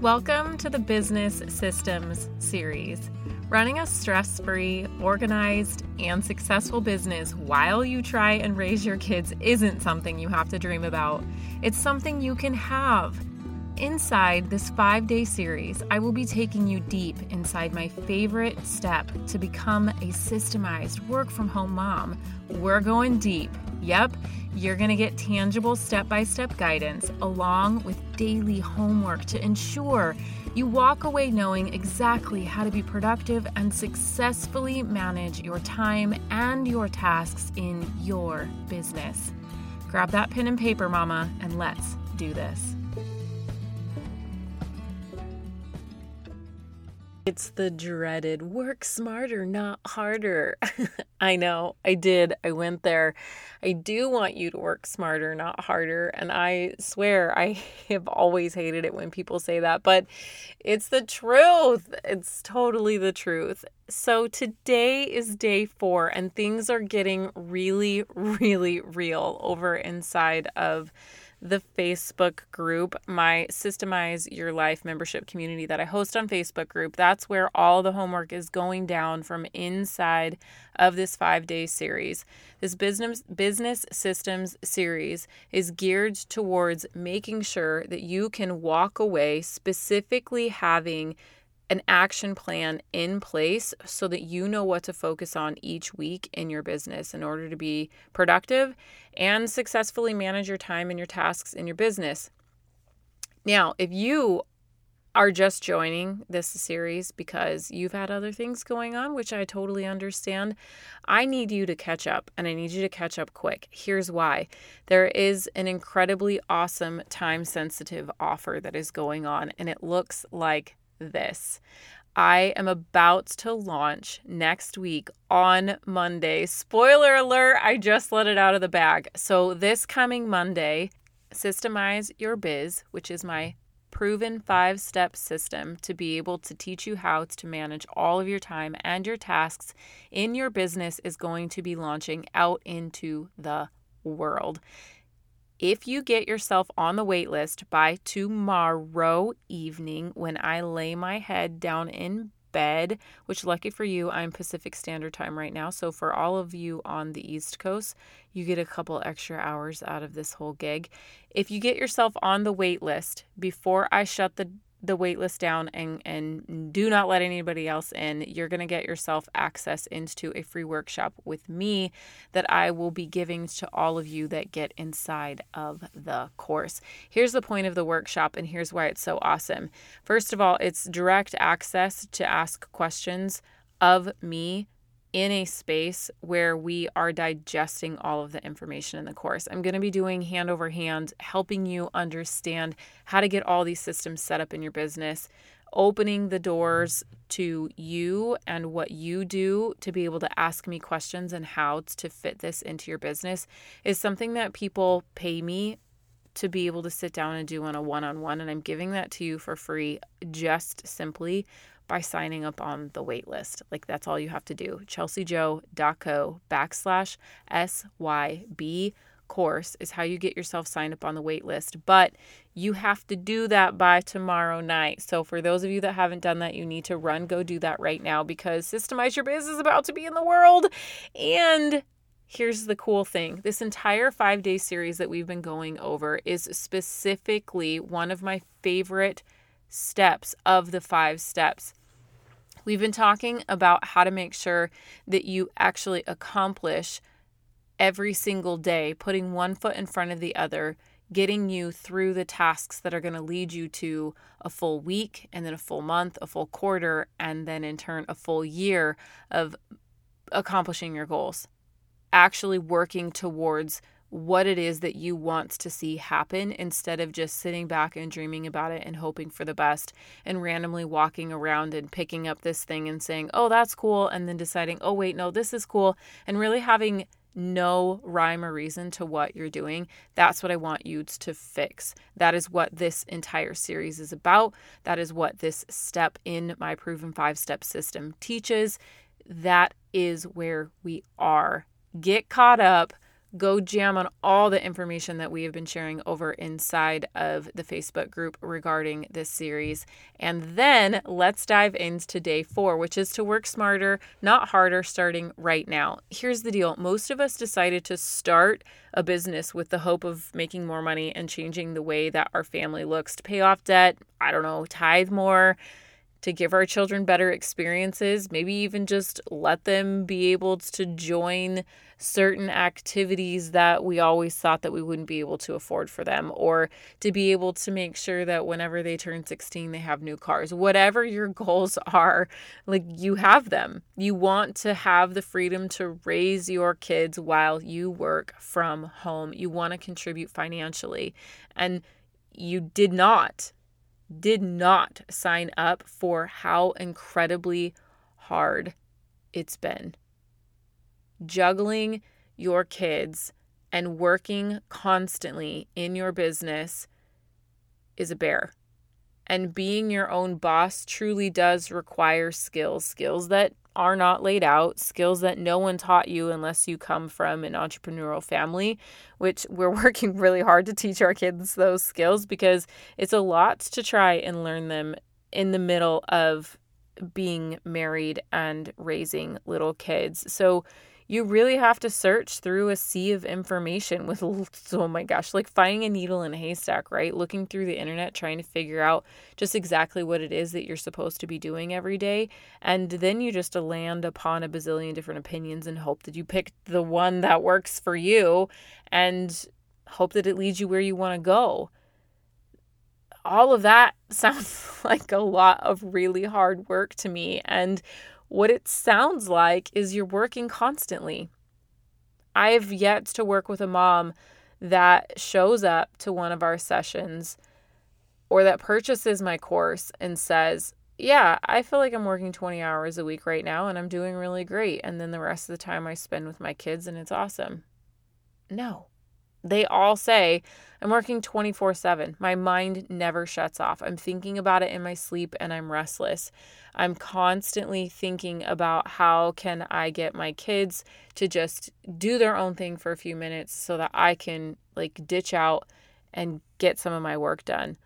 Welcome to the Business Systems series. Running a stress free, organized, and successful business while you try and raise your kids isn't something you have to dream about. It's something you can have. Inside this five day series, I will be taking you deep inside my favorite step to become a systemized work from home mom. We're going deep. Yep, you're going to get tangible step by step guidance along with daily homework to ensure you walk away knowing exactly how to be productive and successfully manage your time and your tasks in your business. Grab that pen and paper, Mama, and let's do this. It's the dreaded work smarter, not harder. I know, I did. I went there. I do want you to work smarter, not harder. And I swear I have always hated it when people say that, but it's the truth. It's totally the truth. So today is day four, and things are getting really, really real over inside of the Facebook group, my Systemize Your Life membership community that I host on Facebook group. That's where all the homework is going down from inside of this 5-day series. This business business systems series is geared towards making sure that you can walk away specifically having an action plan in place so that you know what to focus on each week in your business in order to be productive and successfully manage your time and your tasks in your business. Now, if you are just joining this series because you've had other things going on, which I totally understand, I need you to catch up and I need you to catch up quick. Here's why there is an incredibly awesome time sensitive offer that is going on, and it looks like this. I am about to launch next week on Monday. Spoiler alert, I just let it out of the bag. So, this coming Monday, Systemize Your Biz, which is my proven five step system to be able to teach you how to manage all of your time and your tasks in your business, is going to be launching out into the world. If you get yourself on the wait list by tomorrow evening when I lay my head down in bed, which lucky for you, I'm Pacific Standard Time right now. So for all of you on the East Coast, you get a couple extra hours out of this whole gig. If you get yourself on the wait list before I shut the the waitlist down and and do not let anybody else in. You're going to get yourself access into a free workshop with me that I will be giving to all of you that get inside of the course. Here's the point of the workshop and here's why it's so awesome. First of all it's direct access to ask questions of me in a space where we are digesting all of the information in the course. I'm going to be doing hand over hand, helping you understand how to get all these systems set up in your business, opening the doors to you and what you do to be able to ask me questions and how to fit this into your business is something that people pay me to be able to sit down and do on a one on one. And I'm giving that to you for free just simply by signing up on the wait list. Like that's all you have to do. chelseajoe.co backslash SYB course is how you get yourself signed up on the wait list. But you have to do that by tomorrow night. So for those of you that haven't done that, you need to run, go do that right now because Systemize Your Biz is about to be in the world. And Here's the cool thing this entire five day series that we've been going over is specifically one of my favorite steps of the five steps. We've been talking about how to make sure that you actually accomplish every single day, putting one foot in front of the other, getting you through the tasks that are going to lead you to a full week and then a full month, a full quarter, and then in turn a full year of accomplishing your goals. Actually working towards what it is that you want to see happen instead of just sitting back and dreaming about it and hoping for the best and randomly walking around and picking up this thing and saying, oh, that's cool, and then deciding, oh, wait, no, this is cool, and really having no rhyme or reason to what you're doing. That's what I want you to fix. That is what this entire series is about. That is what this step in my proven five step system teaches. That is where we are. Get caught up go jam on all the information that we have been sharing over inside of the Facebook group regarding this series. And then let's dive into day four, which is to work smarter, not harder, starting right now. Here's the deal most of us decided to start a business with the hope of making more money and changing the way that our family looks to pay off debt, I don't know, tithe more to give our children better experiences, maybe even just let them be able to join certain activities that we always thought that we wouldn't be able to afford for them or to be able to make sure that whenever they turn 16 they have new cars. Whatever your goals are, like you have them. You want to have the freedom to raise your kids while you work from home. You want to contribute financially and you did not did not sign up for how incredibly hard it's been. Juggling your kids and working constantly in your business is a bear. And being your own boss truly does require skills, skills that are not laid out, skills that no one taught you unless you come from an entrepreneurial family, which we're working really hard to teach our kids those skills because it's a lot to try and learn them in the middle of being married and raising little kids. So you really have to search through a sea of information with oh my gosh like finding a needle in a haystack right? Looking through the internet trying to figure out just exactly what it is that you're supposed to be doing every day. And then you just land upon a bazillion different opinions and hope that you pick the one that works for you and hope that it leads you where you want to go. All of that sounds like a lot of really hard work to me. And what it sounds like is you're working constantly. I've yet to work with a mom that shows up to one of our sessions or that purchases my course and says, Yeah, I feel like I'm working 20 hours a week right now and I'm doing really great. And then the rest of the time I spend with my kids and it's awesome. No. They all say, I'm working 24 7. My mind never shuts off. I'm thinking about it in my sleep and I'm restless. I'm constantly thinking about how can I get my kids to just do their own thing for a few minutes so that I can like ditch out and get some of my work done.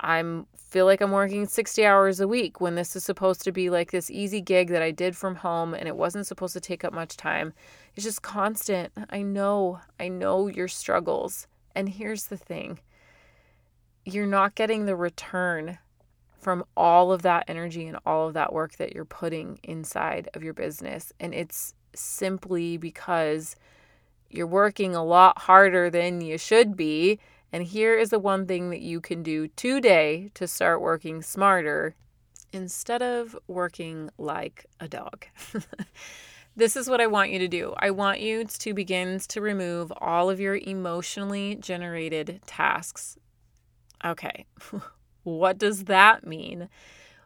I'm feel like I'm working 60 hours a week when this is supposed to be like this easy gig that I did from home and it wasn't supposed to take up much time. It's just constant. I know. I know your struggles. And here's the thing. You're not getting the return from all of that energy and all of that work that you're putting inside of your business. And it's simply because you're working a lot harder than you should be and here is the one thing that you can do today to start working smarter instead of working like a dog. this is what I want you to do. I want you to begin to remove all of your emotionally generated tasks. Okay, what does that mean?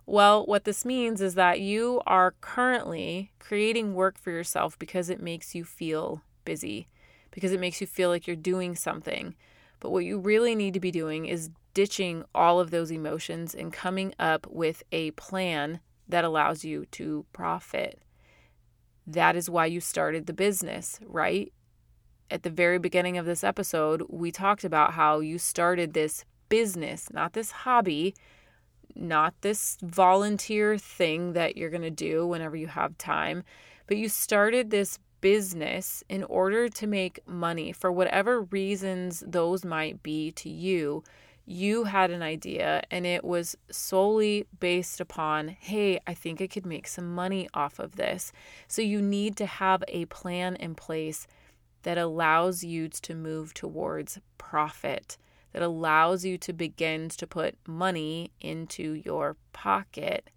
Well, what this means is that you are currently creating work for yourself because it makes you feel busy, because it makes you feel like you're doing something. But what you really need to be doing is ditching all of those emotions and coming up with a plan that allows you to profit. That is why you started the business, right? At the very beginning of this episode, we talked about how you started this business, not this hobby, not this volunteer thing that you're going to do whenever you have time, but you started this business in order to make money for whatever reasons those might be to you. You had an idea and it was solely based upon, hey, I think I could make some money off of this. So you need to have a plan in place that allows you to move towards profit, that allows you to begin to put money into your pocket,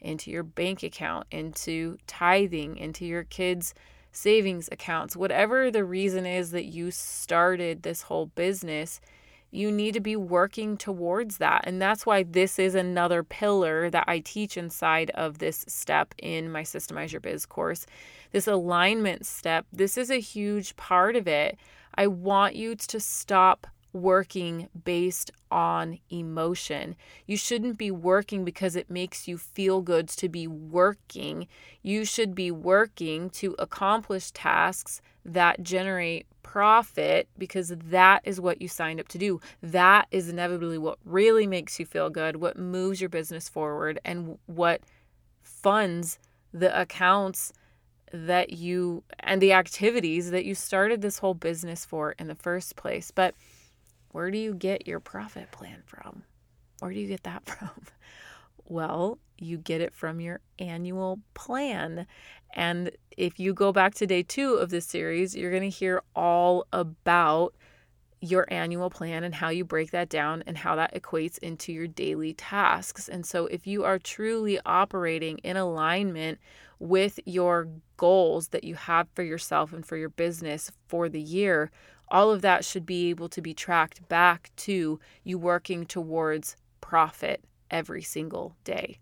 into your bank account, into tithing, into your kids' savings accounts, whatever the reason is that you started this whole business, you need to be working towards that. And that's why this is another pillar that I teach inside of this step in my Systemize Your Biz course. This alignment step, this is a huge part of it. I want you to stop working based on emotion. You shouldn't be working because it makes you feel good to be working. You should be working to accomplish tasks that generate profit because that is what you signed up to do. That is inevitably what really makes you feel good, what moves your business forward, and what funds the accounts that you and the activities that you started this whole business for in the first place. But where do you get your profit plan from? Where do you get that from? Well, you get it from your annual plan. And if you go back to day two of this series, you're going to hear all about your annual plan and how you break that down and how that equates into your daily tasks. And so, if you are truly operating in alignment with your goals that you have for yourself and for your business for the year, all of that should be able to be tracked back to you working towards profit every single day.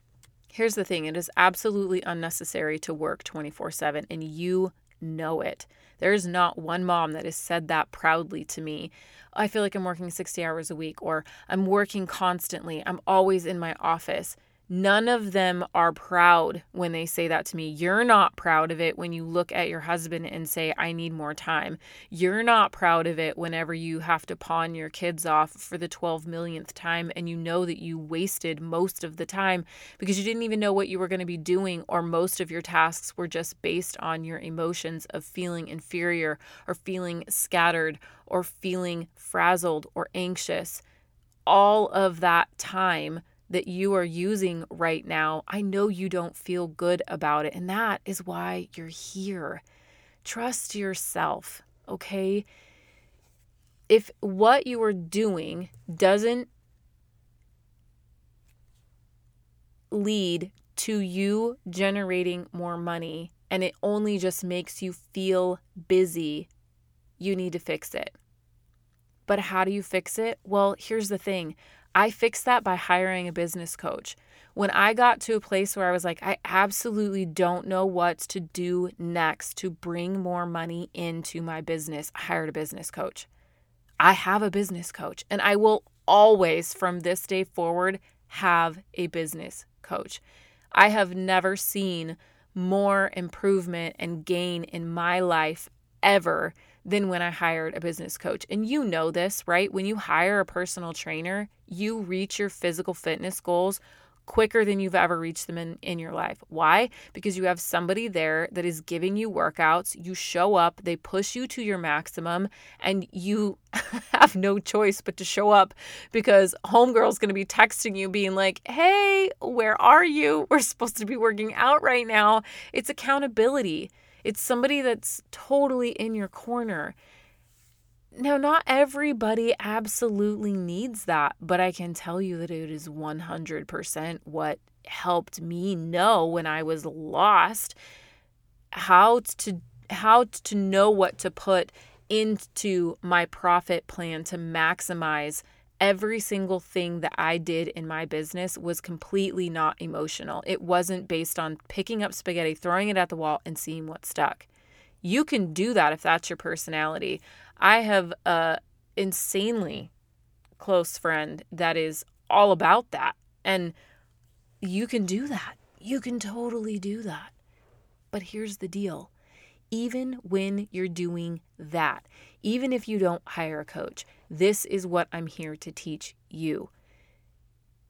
Here's the thing it is absolutely unnecessary to work 24 7, and you know it. There's not one mom that has said that proudly to me. I feel like I'm working 60 hours a week, or I'm working constantly. I'm always in my office. None of them are proud when they say that to me. You're not proud of it when you look at your husband and say, I need more time. You're not proud of it whenever you have to pawn your kids off for the 12 millionth time and you know that you wasted most of the time because you didn't even know what you were going to be doing, or most of your tasks were just based on your emotions of feeling inferior or feeling scattered or feeling frazzled or anxious. All of that time that you are using right now, I know you don't feel good about it. And that is why you're here. Trust yourself, okay? If what you are doing doesn't lead to you generating more money and it only just makes you feel busy, you need to fix it. But how do you fix it? Well, here's the thing I fixed that by hiring a business coach. When I got to a place where I was like, I absolutely don't know what to do next to bring more money into my business, I hired a business coach. I have a business coach, and I will always, from this day forward, have a business coach. I have never seen more improvement and gain in my life ever than when I hired a business coach. And you know this, right? When you hire a personal trainer, you reach your physical fitness goals quicker than you've ever reached them in, in your life. Why? Because you have somebody there that is giving you workouts. You show up, they push you to your maximum, and you have no choice but to show up because homegirl's gonna be texting you, being like, hey, where are you? We're supposed to be working out right now. It's accountability. It's somebody that's totally in your corner. Now, not everybody absolutely needs that, but I can tell you that it is 100% what helped me know when I was lost how to how to know what to put into my profit plan to maximize every single thing that I did in my business was completely not emotional. It wasn't based on picking up spaghetti, throwing it at the wall, and seeing what stuck. You can do that if that's your personality. I have a insanely close friend that is all about that. And you can do that. You can totally do that. But here's the deal even when you're doing that, even if you don't hire a coach, this is what I'm here to teach you.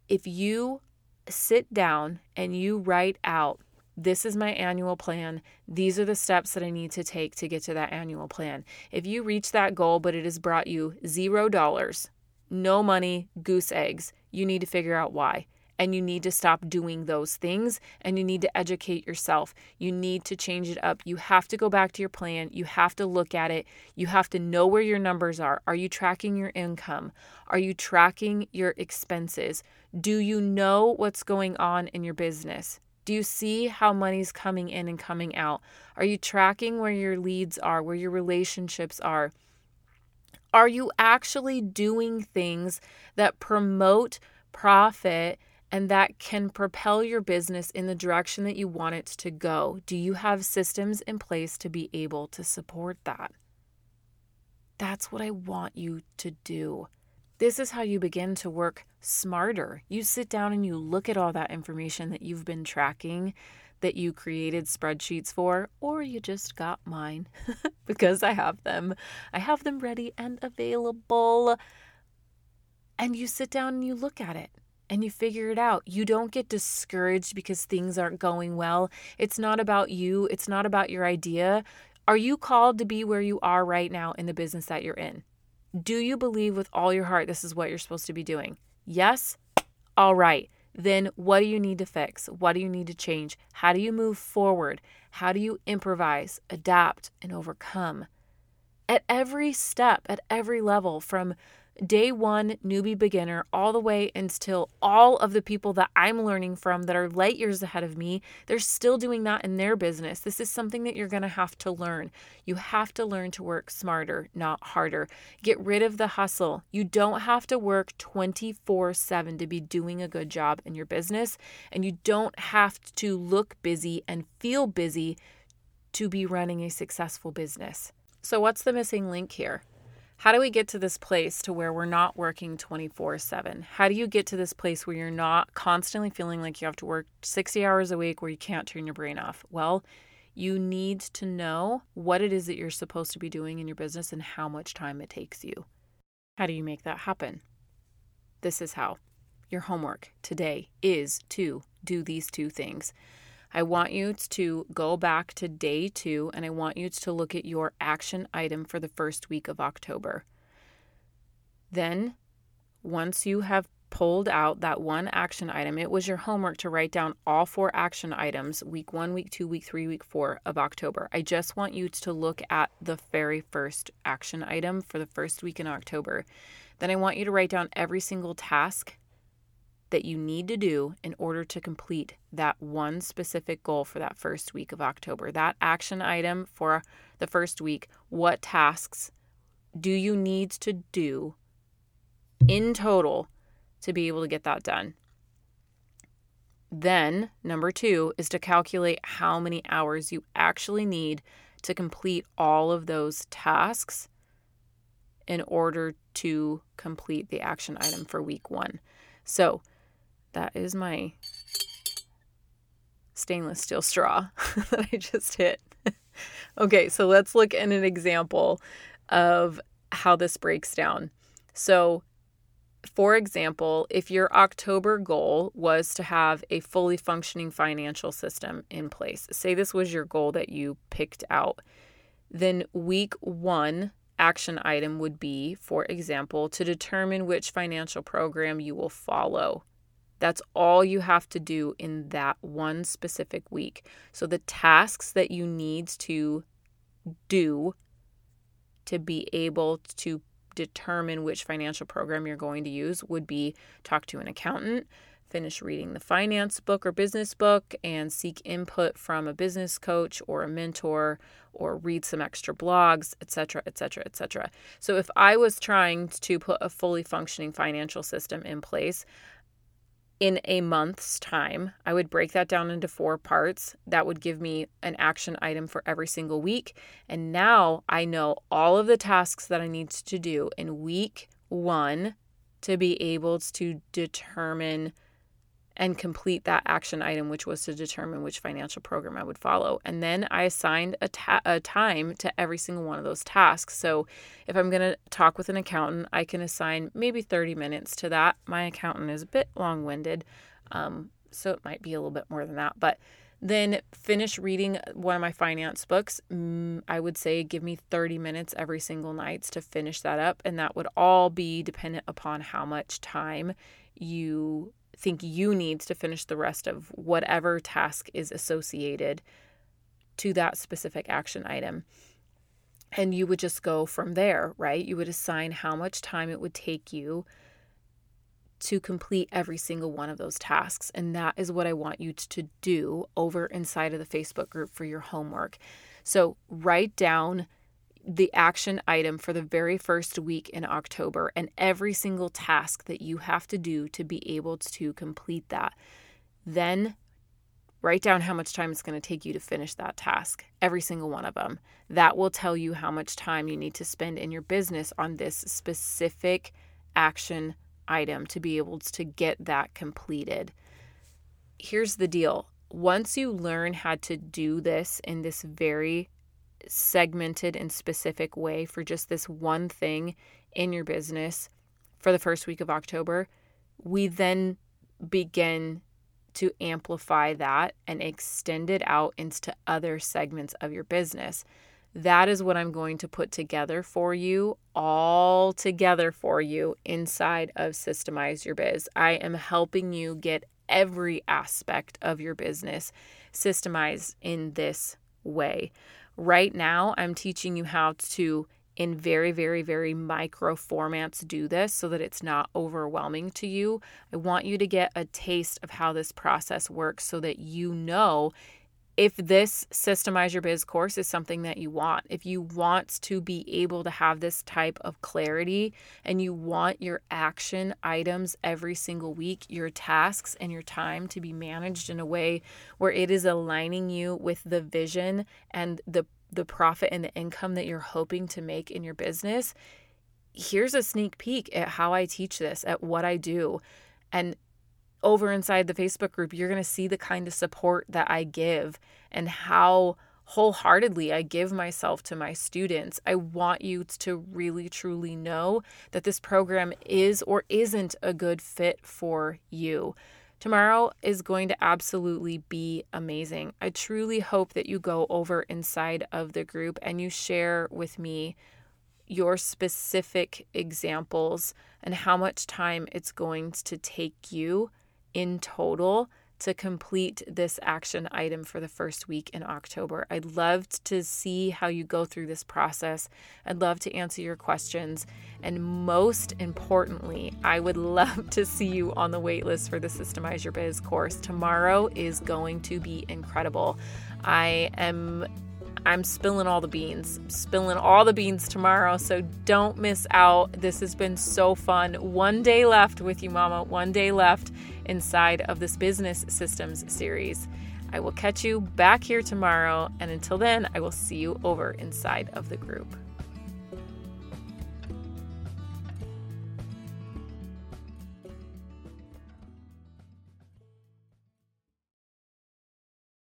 If you sit down and you write out, this is my annual plan. These are the steps that I need to take to get to that annual plan. If you reach that goal, but it has brought you zero dollars, no money, goose eggs, you need to figure out why and you need to stop doing those things and you need to educate yourself. You need to change it up. You have to go back to your plan. You have to look at it. You have to know where your numbers are. Are you tracking your income? Are you tracking your expenses? Do you know what's going on in your business? Do you see how money's coming in and coming out? Are you tracking where your leads are, where your relationships are? Are you actually doing things that promote profit and that can propel your business in the direction that you want it to go? Do you have systems in place to be able to support that? That's what I want you to do. This is how you begin to work smarter. You sit down and you look at all that information that you've been tracking that you created spreadsheets for, or you just got mine because I have them. I have them ready and available. And you sit down and you look at it and you figure it out. You don't get discouraged because things aren't going well. It's not about you, it's not about your idea. Are you called to be where you are right now in the business that you're in? Do you believe with all your heart this is what you're supposed to be doing? Yes? All right. Then what do you need to fix? What do you need to change? How do you move forward? How do you improvise, adapt, and overcome? At every step, at every level, from day one newbie beginner all the way until all of the people that I'm learning from that are light years ahead of me, they're still doing that in their business. This is something that you're going to have to learn. You have to learn to work smarter, not harder. Get rid of the hustle. You don't have to work 24 7 to be doing a good job in your business, and you don't have to look busy and feel busy to be running a successful business. So, what's the missing link here? How do we get to this place to where we're not working 24 7? How do you get to this place where you're not constantly feeling like you have to work 60 hours a week where you can't turn your brain off? Well, you need to know what it is that you're supposed to be doing in your business and how much time it takes you. How do you make that happen? This is how. Your homework today is to do these two things. I want you to go back to day two and I want you to look at your action item for the first week of October. Then, once you have pulled out that one action item, it was your homework to write down all four action items week one, week two, week three, week four of October. I just want you to look at the very first action item for the first week in October. Then I want you to write down every single task that you need to do in order to complete that one specific goal for that first week of October. That action item for the first week, what tasks do you need to do in total to be able to get that done? Then, number two is to calculate how many hours you actually need to complete all of those tasks in order to complete the action item for week one. So, that is my stainless steel straw that I just hit. okay, so let's look at an example of how this breaks down. So, for example, if your October goal was to have a fully functioning financial system in place, say this was your goal that you picked out, then week one action item would be, for example, to determine which financial program you will follow that's all you have to do in that one specific week. So, the tasks that you need to do to be able to determine which financial program you're going to use would be talk to an accountant, finish reading the finance book or business book, and seek input from a business coach or a mentor or read some extra blogs, etc., etc., etc. So if I was trying to put a fully functioning financial system in place, in a month's time. I would break that down into four parts. That would give me an action item for every single week. And now I know all of the tasks that I need to do in week one to be able to determine and complete that action item, which was to determine which financial program I would follow. And then I assigned a, ta- a time to every single one of those tasks. So if I'm going to talk with an accountant, I can assign maybe 30 minutes to that. My accountant is a bit long winded, um, so it might be a little bit more than that. But then finish reading one of my finance books. Mm, I would say give me 30 minutes every single night to finish that up. And that would all be dependent upon how much time you think you need to finish the rest of whatever task is associated to that specific action item. And you would just go from there, right? You would assign how much time it would take you to complete every single one of those tasks. And that is what I want you to do over inside of the Facebook group for your homework. So write down the action item for the very first week in October and every single task that you have to do to be able to complete that. Then write down how much time it's going to take you to finish that task, every single one of them. That will tell you how much time you need to spend in your business on this specific action item to be able to get that completed. Here's the deal once you learn how to do this in this very segmented and specific way for just this one thing in your business for the first week of October, we then begin to amplify that and extend it out into other segments of your business. That is what I'm going to put together for you, all together for you inside of Systemize Your Biz. I am helping you get every aspect of your business systemized in this way. Right now, I'm teaching you how to, in very, very, very micro formats, do this so that it's not overwhelming to you. I want you to get a taste of how this process works so that you know if this systemize your biz course is something that you want if you want to be able to have this type of clarity and you want your action items every single week your tasks and your time to be managed in a way where it is aligning you with the vision and the the profit and the income that you're hoping to make in your business here's a sneak peek at how I teach this at what I do. And over inside the Facebook group, you're going to see the kind of support that I give and how wholeheartedly I give myself to my students. I want you to really truly know that this program is or isn't a good fit for you. Tomorrow is going to absolutely be amazing. I truly hope that you go over inside of the group and you share with me your specific examples and how much time it's going to take you in total to complete this action item for the first week in October. I'd love to see how you go through this process. I'd love to answer your questions. And most importantly, I would love to see you on the waitlist for the Systemize Your Biz course. Tomorrow is going to be incredible. I am I'm spilling all the beans, spilling all the beans tomorrow. So don't miss out. This has been so fun. One day left with you, Mama. One day left inside of this business systems series. I will catch you back here tomorrow. And until then, I will see you over inside of the group.